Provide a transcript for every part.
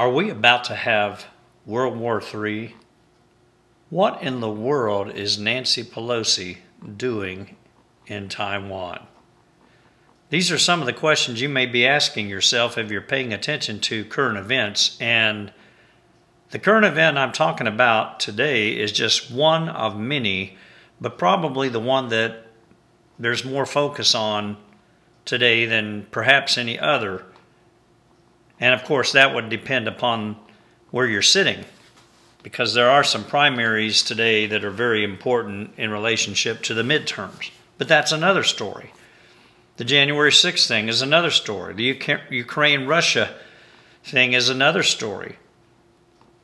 Are we about to have World War III? What in the world is Nancy Pelosi doing in Taiwan? These are some of the questions you may be asking yourself if you're paying attention to current events. And the current event I'm talking about today is just one of many, but probably the one that there's more focus on today than perhaps any other. And of course, that would depend upon where you're sitting, because there are some primaries today that are very important in relationship to the midterms. But that's another story. The January 6th thing is another story. The Ukraine Russia thing is another story.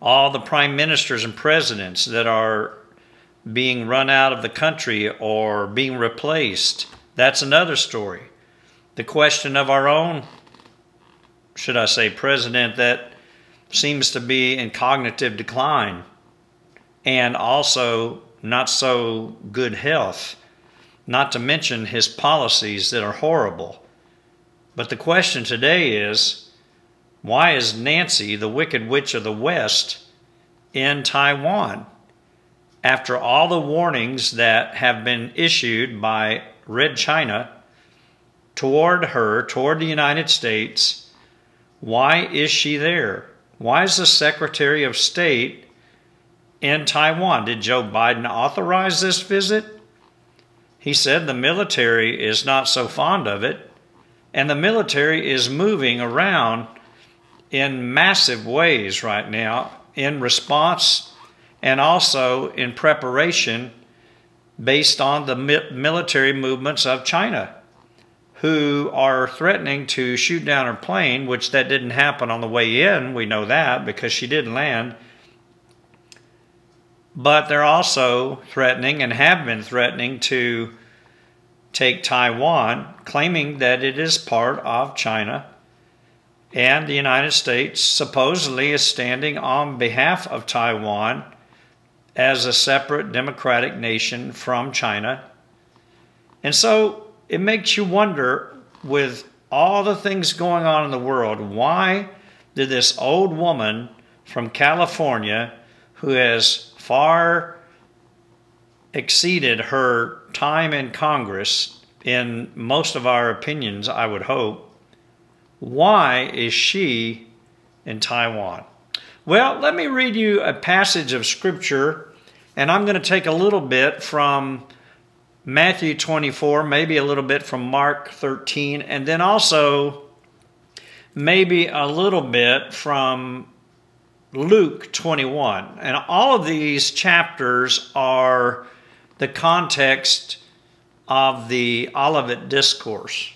All the prime ministers and presidents that are being run out of the country or being replaced, that's another story. The question of our own, should I say, president that seems to be in cognitive decline and also not so good health not to mention his policies that are horrible. But the question today is why is Nancy, the Wicked Witch of the West, in Taiwan? After all the warnings that have been issued by Red China toward her, toward the United States, why is she there? Why is the Secretary of State in Taiwan? Did Joe Biden authorize this visit? He said the military is not so fond of it, and the military is moving around in massive ways right now in response and also in preparation based on the military movements of China, who are threatening to shoot down her plane, which that didn't happen on the way in. We know that because she did land but they're also threatening and have been threatening to take Taiwan, claiming that it is part of China. And the United States supposedly is standing on behalf of Taiwan as a separate democratic nation from China. And so it makes you wonder with all the things going on in the world, why did this old woman from California who has far exceeded her time in Congress in most of our opinions, I would hope. Why is she in Taiwan? Well, let me read you a passage of Scripture, and I'm going to take a little bit from Matthew 24, maybe a little bit from Mark 13, and then also maybe a little bit from Luke 21. And all of these chapters are the context of the Olivet Discourse.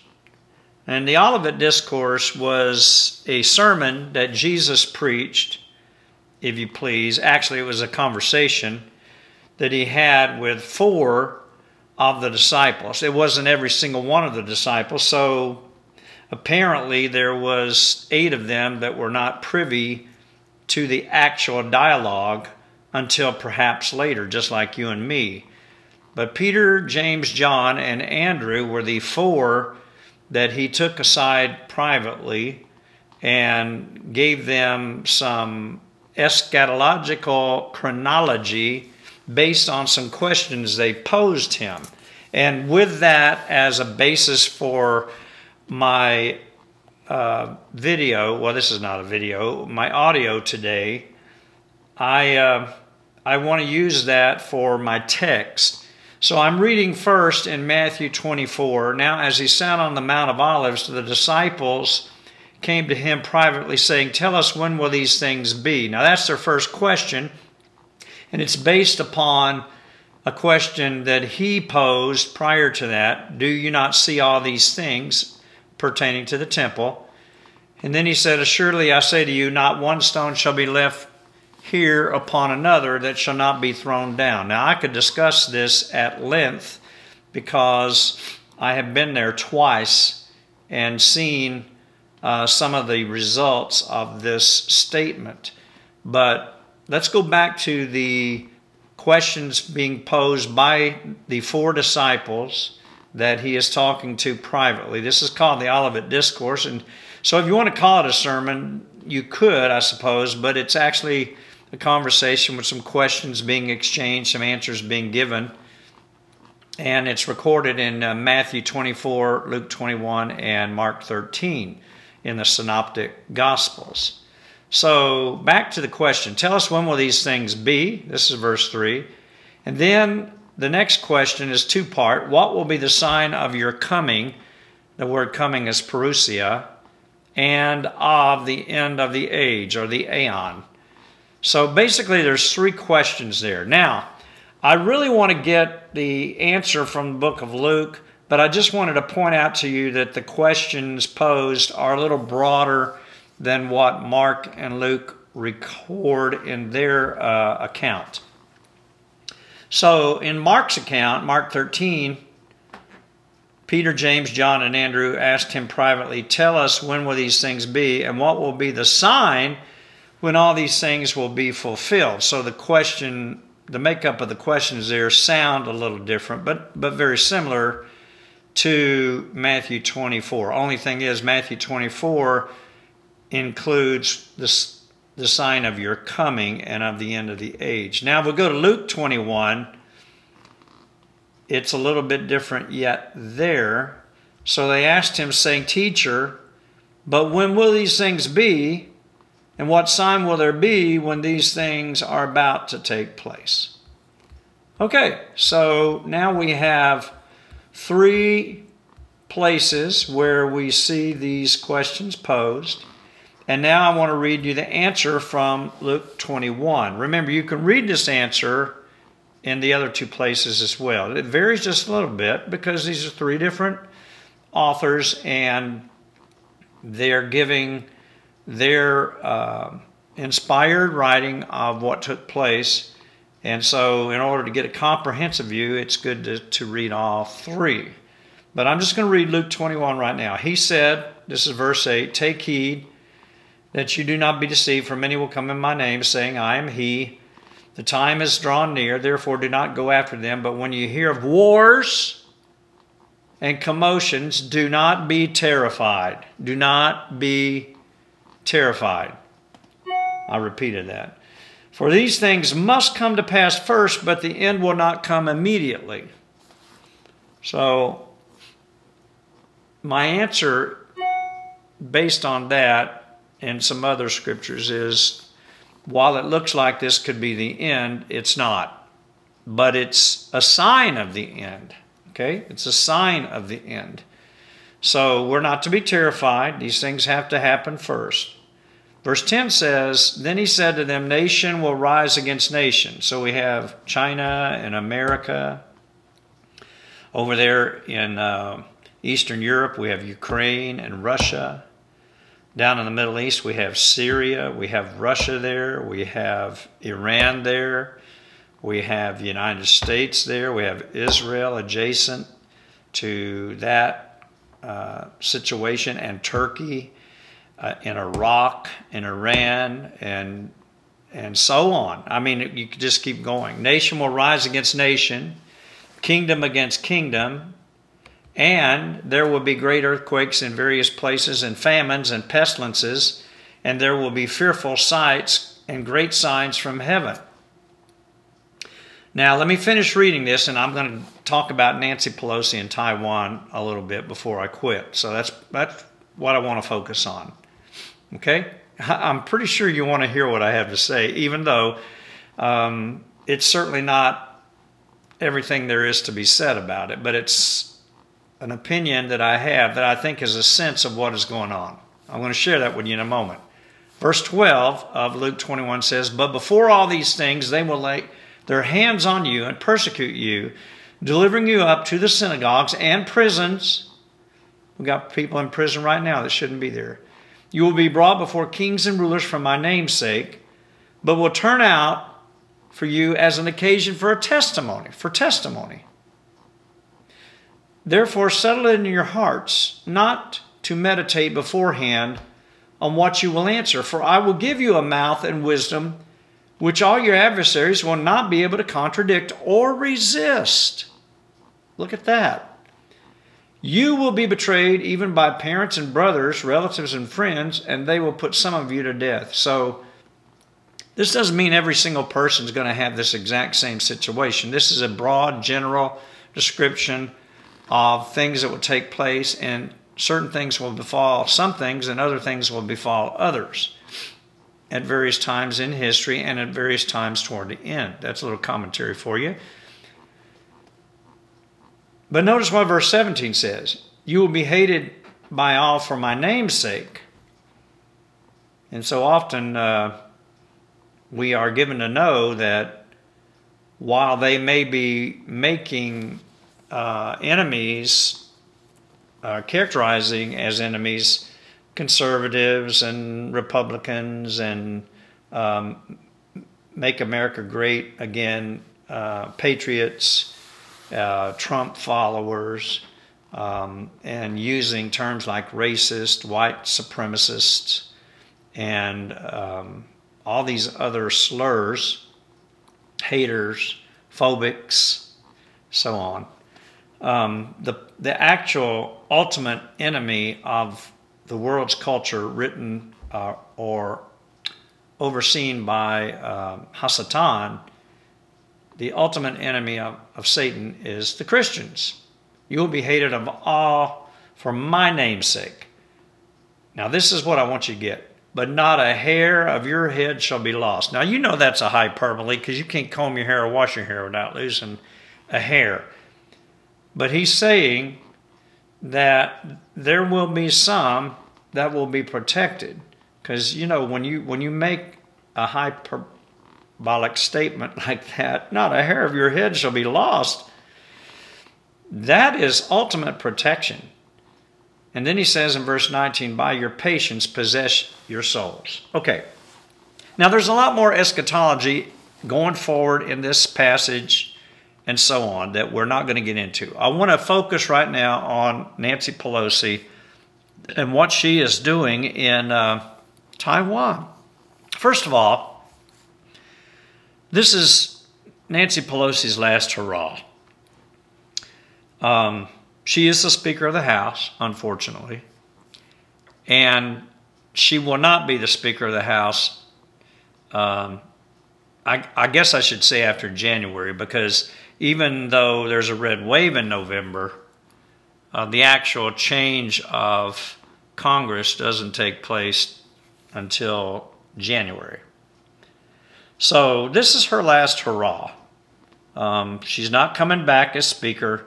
And the Olivet Discourse was a sermon that Jesus preached, if you please. Actually, it was a conversation that he had with four of the disciples. It wasn't every single one of the disciples, so apparently there was eight of them that were not privy to the actual dialogue until perhaps later, just like you and me. But Peter, James, John, and Andrew were the four that he took aside privately and gave them some eschatological chronology based on some questions they posed him. And with that as a basis for my uh, video, well, this is not a video, my audio today, I, uh, I want to use that for my text. So I'm reading first in Matthew 24. Now, as he sat on the Mount of Olives, the disciples came to him privately, saying, Tell us when will these things be? Now, that's their first question, and it's based upon a question that he posed prior to that Do you not see all these things? pertaining to the temple. And then he said, Assuredly I say to you, not one stone shall be left here upon another that shall not be thrown down. Now, I could discuss this at length because I have been there twice and seen uh, some of the results of this statement. But let's go back to the questions being posed by the four disciples that he is talking to privately. This is called the Olivet Discourse. And so if you want to call it a sermon, you could, I suppose, but it's actually a conversation with some questions being exchanged, some answers being given. And it's recorded in uh, Matthew 24, Luke 21, and Mark 13 in the Synoptic Gospels. So, back to the question Tell us when will these things be? This is verse 3. And then the next question is two part. What will be the sign of your coming? The word coming is parousia, and of the end of the age or the aeon. So basically, there's three questions there. Now, I really want to get the answer from the book of Luke, but I just wanted to point out to you that the questions posed are a little broader than what Mark and Luke record in their uh, account. So in Mark's account, Mark 13, Peter, James, John, and Andrew asked him privately, Tell us when will these things be, and what will be the sign when all these things will be fulfilled. So the question, the makeup of the questions there sound a little different, but, but very similar to Matthew 24. Only thing is, Matthew 24 includes the, the sign of your coming and of the end of the age. Now if we'll go to Luke 21. It's a little bit different yet there. So they asked him, saying, Teacher, but when will these things be? And what sign will there be when these things are about to take place? Okay, so now we have three places where we see these questions posed. And now I want to read you the answer from Luke 21. Remember, you can read this answer in the other two places as well. It varies just a little bit because these are three different authors and they're giving their uh, inspired writing of what took place. And so, in order to get a comprehensive view, it's good to, to read all three. But I'm just going to read Luke 21 right now. He said, this is verse 8, Take heed that you do not be deceived, for many will come in my name, saying, I am he. The time is drawn near, therefore do not go after them. But when you hear of wars and commotions, do not be terrified. Do not be terrified. I repeated that. For these things must come to pass first, but the end will not come immediately. So, my answer based on that and some other scriptures is while it looks like this could be the end, it's not. But it's a sign of the end. Okay? It's a sign of the end. So we're not to be terrified. These things have to happen first. Verse 10 says, Then he said to them, Nation will rise against nation. So we have China and America. Over there in uh, Eastern Europe, we have Ukraine and Russia. Down in the Middle East, we have Syria, we have Russia there, we have Iran there, we have United States there, we have Israel adjacent to that uh, situation, and Turkey, uh, in Iraq, in Iran, and and so on. I mean, you could just keep going. Nation will rise against nation, kingdom against kingdom, and there will be great earthquakes in various places, and famines and pestilences, and there will be fearful sights and great signs from heaven. Now, let me finish reading this, and I'm going to talk about Nancy Pelosi and Taiwan a little bit before I quit. So that's, that's what I want to focus on. Okay? I'm pretty sure you want to hear what I have to say, even though um, it's certainly not everything there is to be said about it, but it's an opinion that I have that I think is a sense of what is going on. I'm going to share that with you in a moment. Verse 12 of Luke 21 says, But before all these things, they will lay their hands on you and persecute you, delivering you up to the synagogues and prisons. We've got people in prison right now that shouldn't be there. You will be brought before kings and rulers for my name's sake, but will turn out for you as an occasion for a testimony, for testimony. Therefore, settle it in your hearts, not to meditate beforehand on what you will answer. For I will give you a mouth and wisdom which all your adversaries will not be able to contradict or resist. Look at that. You will be betrayed even by parents and brothers, relatives and friends, and they will put some of you to death. So, this doesn't mean every single person is going to have this exact same situation. This is a broad, general description of things that will take place, and certain things will befall some things, and other things will befall others at various times in history and at various times toward the end. That's a little commentary for you. But notice what verse 17 says You will be hated by all for my name's sake. And so often uh, we are given to know that while they may be making uh, enemies, uh, characterizing as enemies, conservatives and Republicans and um, Make America Great Again, uh, patriots, uh, Trump followers, um, and using terms like racist, white supremacists, and um, all these other slurs, haters, phobics, so on. Um, the, the actual ultimate enemy of the world's culture, written uh, or overseen by uh, Hasatan, the ultimate enemy of, of Satan is the Christians. You will be hated of all for my name's sake. Now, this is what I want you to get. But not a hair of your head shall be lost. Now, you know that's a hyperbole because you can't comb your hair or wash your hair without losing a hair. But he's saying that there will be some that will be protected. Because, you know, when you, when you make a hyperbolic statement like that, not a hair of your head shall be lost. That is ultimate protection. And then he says in verse 19, by your patience possess your souls. Okay. Now there's a lot more eschatology going forward in this passage and so on that we're not going to get into. I want to focus right now on Nancy Pelosi and what she is doing in uh, Taiwan. First of all, this is Nancy Pelosi's last hurrah. Um, she is the Speaker of the House, unfortunately, and she will not be the Speaker of the House. Um, I, I guess I should say after January, because even though there's a red wave in November, uh, the actual change of Congress doesn't take place until January. So this is her last hurrah. Um, she's not coming back as Speaker.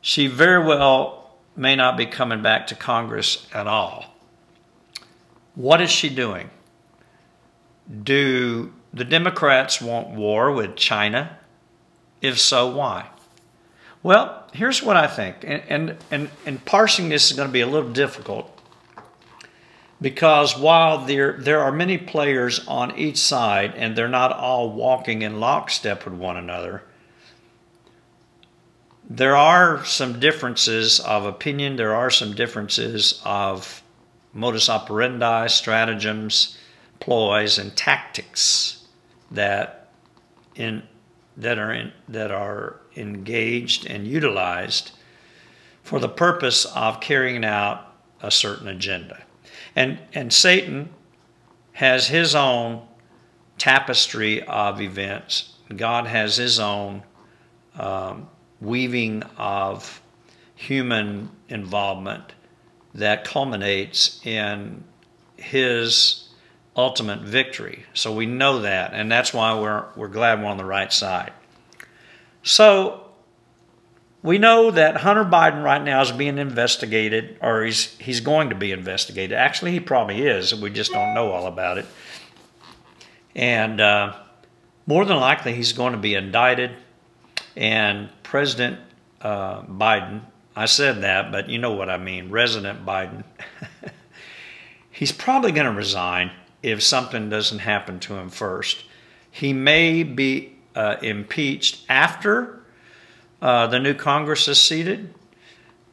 She very well may not be coming back to Congress at all. What is she doing? Do the Democrats want war with China? If so, why? Well, here's what I think, and, and, and, and parsing this is going to be a little difficult because while there there are many players on each side and they're not all walking in lockstep with one another there are some differences of opinion there are some differences of modus operandi stratagems ploys and tactics that in that are in, that are engaged and utilized for the purpose of carrying out a certain agenda and, and Satan has his own tapestry of events. God has his own um, weaving of human involvement that culminates in his ultimate victory. So we know that, and that's why we're, we're glad we're on the right side. So we know that Hunter Biden right now is being investigated, or he's he's going to be investigated. Actually, he probably is. We just don't know all about it. And uh, more than likely, he's going to be indicted. And President uh, Biden, I said that, but you know what I mean, Resident Biden, he's probably going to resign if something doesn't happen to him first. He may be uh, impeached after uh, the new Congress is seated,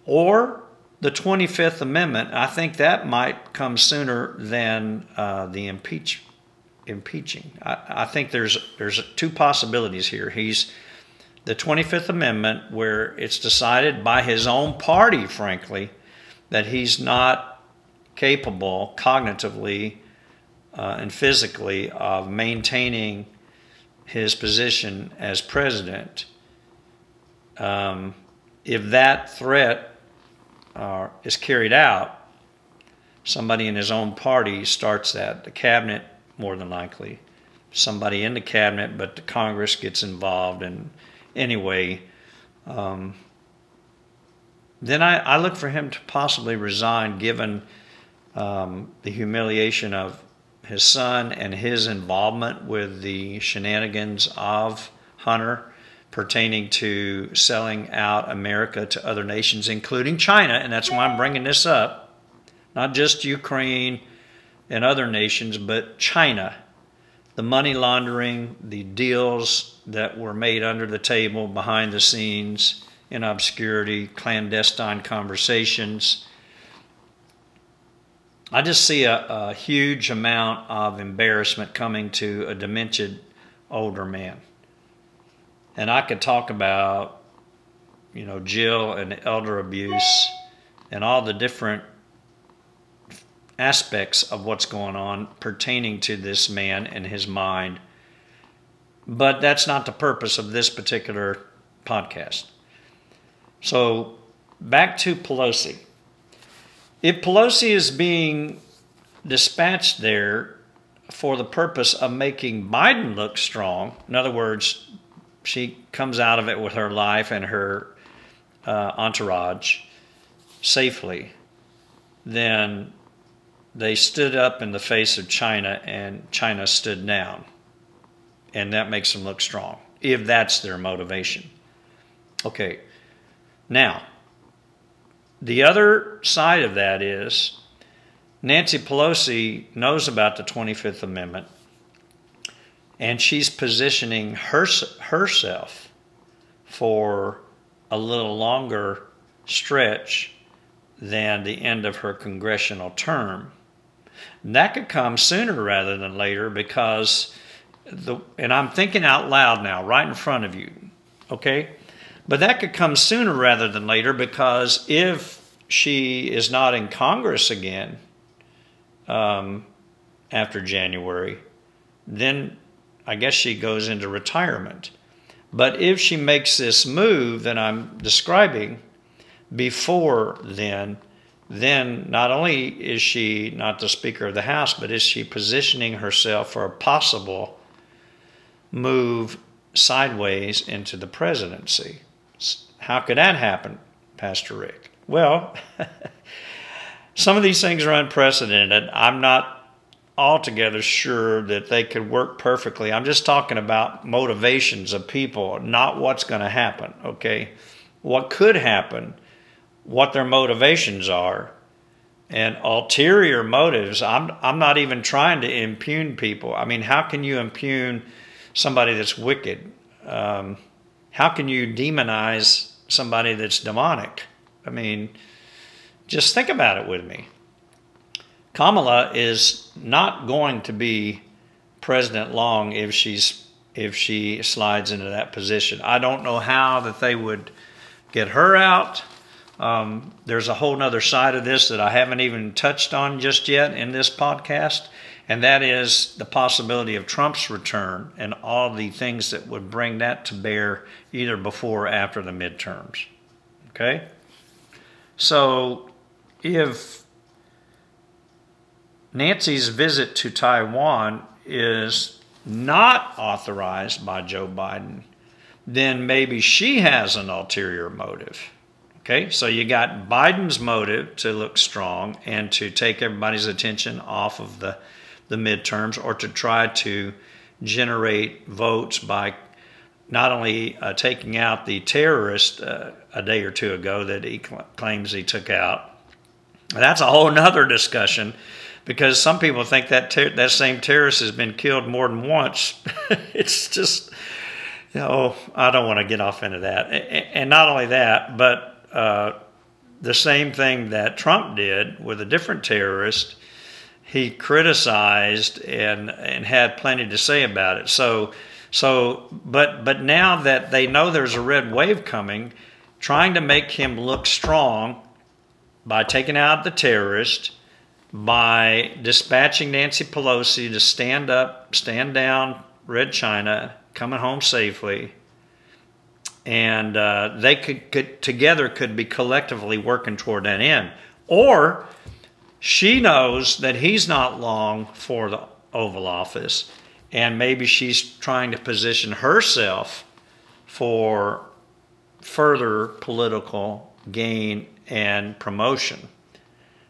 or the 25th Amendment. I think that might come sooner than uh, the impeach, impeaching. I, I, think there's there's two possibilities here. He's the 25th Amendment, where it's decided by his own party, frankly, that he's not capable cognitively uh, and physically of maintaining his position as president. Um, if that threat uh, is carried out, somebody in his own party starts that. The cabinet, more than likely, somebody in the cabinet, but the Congress gets involved and anyway, um, then I, I, look for him to possibly resign given um, the humiliation of his son and his involvement with the shenanigans of Hunter pertaining to selling out America to other nations, including China. And that's why I'm bringing this up. Not just Ukraine and other nations, but China the money laundering, the deals that were made under the table, behind the scenes, in obscurity, clandestine conversations. I just see a, a huge amount of embarrassment coming to a demented older man. And I could talk about, you know, Jill and elder abuse and all the different aspects of what's going on pertaining to this man and his mind. But that's not the purpose of this particular podcast. So, back to Pelosi. If Pelosi is being dispatched there for the purpose of making Biden look strong, in other words, she comes out of it with her life and her uh, entourage safely, then they stood up in the face of China and China stood down. And that makes them look strong, if that's their motivation. Okay, now, the other side of that is Nancy Pelosi knows about the 25th Amendment and she's positioning her, herself for a little longer stretch than the end of her congressional term. And that could come sooner rather than later because the and I'm thinking out loud now, right in front of you. Okay? But that could come sooner rather than later because if she is not in Congress again um, after January, then I guess she goes into retirement. But if she makes this move that I'm describing before then, then not only is she not the Speaker of the House, but is she positioning herself for a possible move sideways into the presidency? How could that happen, Pastor Rick? Well, some of these things are unprecedented. I'm not altogether sure that they could work perfectly. I'm just talking about motivations of people, not what's going to happen, okay? What could happen what their motivations are and ulterior motives. I'm, I'm not even trying to impugn people. I mean, how can you impugn somebody that's wicked? Um, how can you demonize somebody that's demonic? I mean, just think about it with me. Kamala is not going to be president long if she's if she slides into that position. I don't know how that they would get her out. Um, there's a whole other side of this that I haven't even touched on just yet in this podcast, and that is the possibility of Trump's return and all the things that would bring that to bear either before or after the midterms. Okay? So if Nancy's visit to Taiwan is not authorized by Joe Biden, then maybe she has an ulterior motive. Okay, so you got Biden's motive to look strong and to take everybody's attention off of the, the midterms or to try to generate votes by not only uh, taking out the terrorist uh, a day or two ago that he cl- claims he took out. That's a whole nother discussion because some people think that ter- that same terrorist has been killed more than once. it's just, you know, I don't want to get off into that. And not only that, but uh, the same thing that Trump did with a different terrorist. He criticized and and had plenty to say about it. So So, but but now that they know there's a red wave coming, trying to make him look strong by taking out the terrorist, by dispatching Nancy Pelosi to stand up, stand down Red China, coming home safely, and uh, they could, could together could be collectively working toward that end. Or she knows that he's not long for the Oval Office, and maybe she's trying to position herself for further political gain and promotion,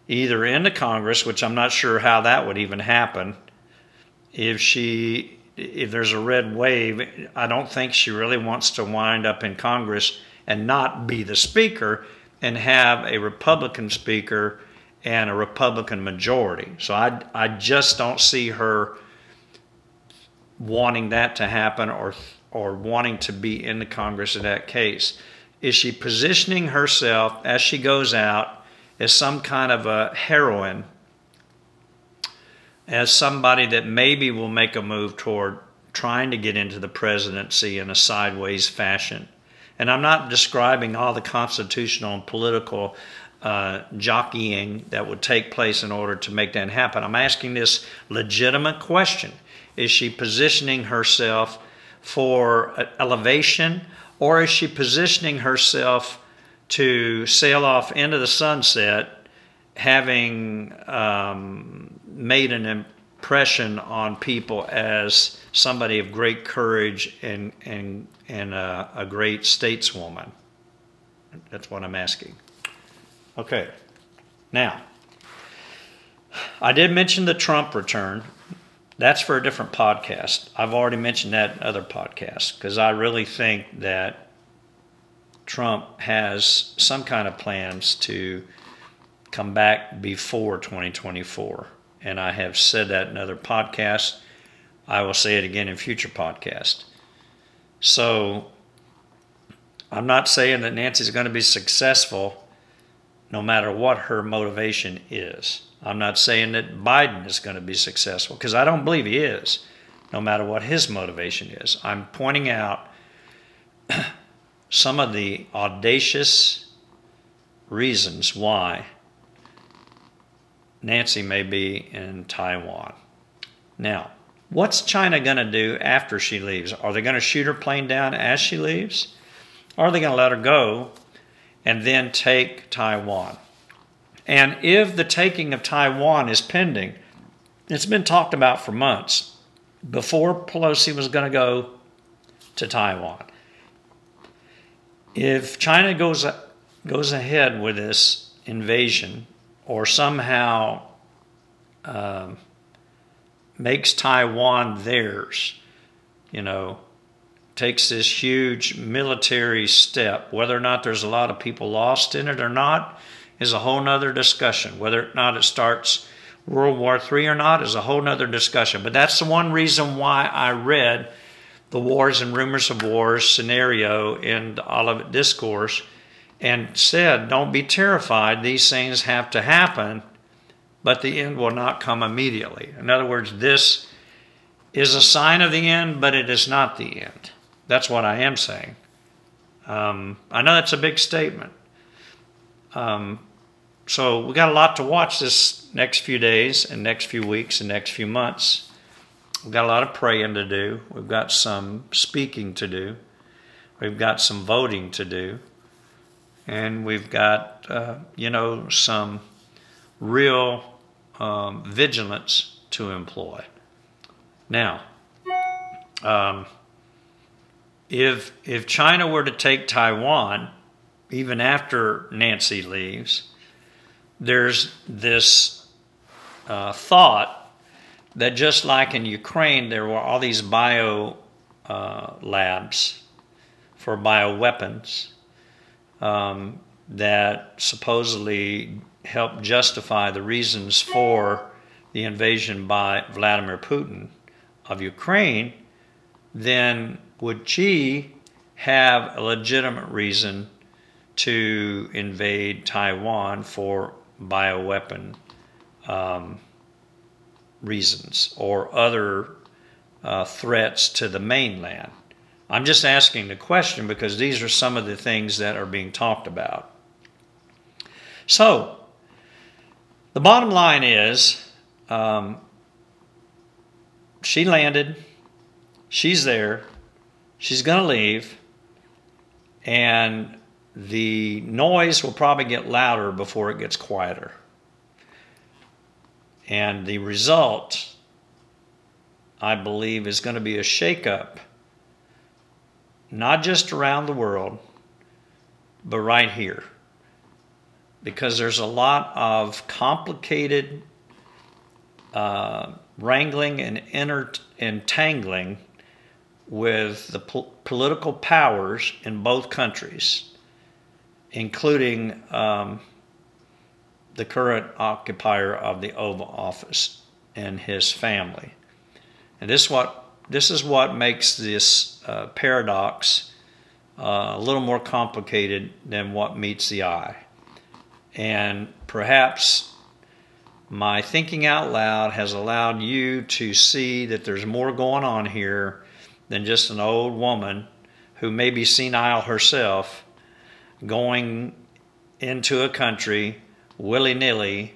either in the Congress, which I'm not sure how that would even happen, if she if there's a red wave, I don't think she really wants to wind up in Congress and not be the speaker and have a Republican speaker and a Republican majority. So I, I just don't see her wanting that to happen or or wanting to be in the Congress in that case. Is she positioning herself as she goes out as some kind of a heroine as somebody that maybe will make a move toward trying to get into the presidency in a sideways fashion. And I'm not describing all the constitutional and political uh, jockeying that would take place in order to make that happen. I'm asking this legitimate question Is she positioning herself for elevation, or is she positioning herself to sail off into the sunset? having um, made an impression on people as somebody of great courage and, and, and a, a great stateswoman? That's what I'm asking. Okay, now, I did mention the Trump return. That's for a different podcast. I've already mentioned that in other podcasts because I really think that Trump has some kind of plans to come back before 2024. And I have said that in other podcasts. I will say it again in future podcasts. So I'm not saying that Nancy's going to be successful no matter what her motivation is. I'm not saying that Biden is going to be successful because I don't believe he is, no matter what his motivation is. I'm pointing out some of the audacious reasons why Nancy may be in Taiwan. Now, what's China going to do after she leaves? Are they going to shoot her plane down as she leaves? Are they going to let her go and then take Taiwan? And if the taking of Taiwan is pending, it's been talked about for months before Pelosi was going to go to Taiwan. If China goes goes ahead with this invasion or somehow um, makes Taiwan theirs, you know, takes this huge military step. Whether or not there's a lot of people lost in it or not is a whole nother discussion. Whether or not it starts World War III or not is a whole nother discussion. But that's the one reason why I read the Wars and Rumors of Wars scenario in the Olivet Discourse and said, Don't be terrified, these things have to happen, but the end will not come immediately. In other words, this is a sign of the end, but it is not the end. That's what I am saying. Um, I know that's a big statement. Um, so we got a lot to watch this next few days and next few weeks and next few months. We've got a lot of praying to do. We've got some speaking to do. We've got some voting to do and we've got, uh, you know, some real um, vigilance to employ. Now, um, if if China were to take Taiwan, even after Nancy leaves, there's this uh, thought that just like in Ukraine, there were all these bio uh, labs for bioweapons um, that supposedly helped justify the reasons for the invasion by Vladimir Putin of Ukraine, then would Xi have a legitimate reason to invade Taiwan for bioweapon um, reasons or other uh, threats to the mainland. I'm just asking the question because these are some of the things that are being talked about. So, the bottom line is um, she landed, she's there, she's going to leave, and the noise will probably get louder before it gets quieter. And the result, I believe, is going to be a shakeup, not just around the world, but right here. Because there's a lot of complicated uh, wrangling and entangling with the po- political powers in both countries including um, the current occupier of the Oval Office and his family. And this what this is what makes this uh, paradox uh, a little more complicated than what meets the eye. And perhaps my thinking out loud has allowed you to see that there's more going on here than just an old woman who may be senile herself going into a country willy nilly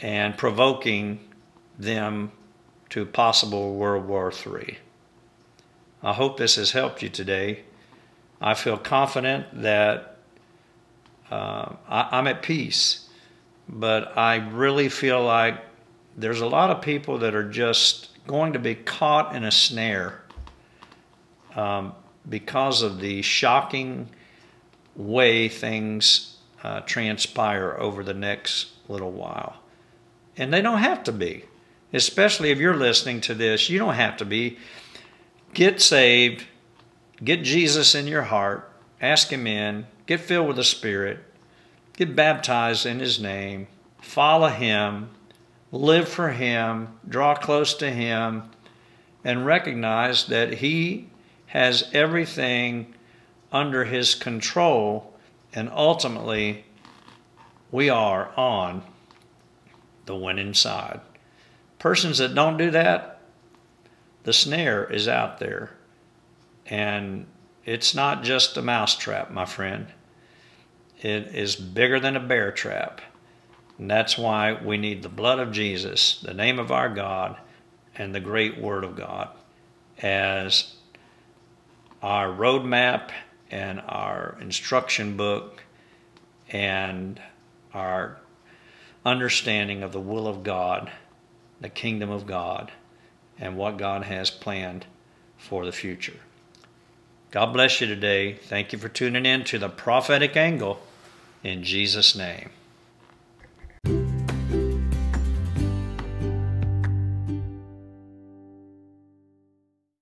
and provoking them to possible World War III. I hope this has helped you today. I feel confident that uh, I, I'm at peace, but I really feel like there's a lot of people that are just going to be caught in a snare um, because of the shocking way things uh, transpire over the next little while. And they don't have to be, especially if you're listening to this. You don't have to be. Get saved, get Jesus in your heart, ask Him in, get filled with the Spirit, get baptized in His name, follow Him, live for Him, draw close to Him, and recognize that He has everything under his control, and ultimately, we are on the winning side. Persons that don't do that, the snare is out there. And it's not just a mousetrap, my friend. It is bigger than a bear trap. And that's why we need the blood of Jesus, the name of our God, and the great Word of God as our roadmap and our instruction book and our understanding of the will of God, the kingdom of God, and what God has planned for the future. God bless you today. Thank you for tuning in to the prophetic angle in Jesus' name.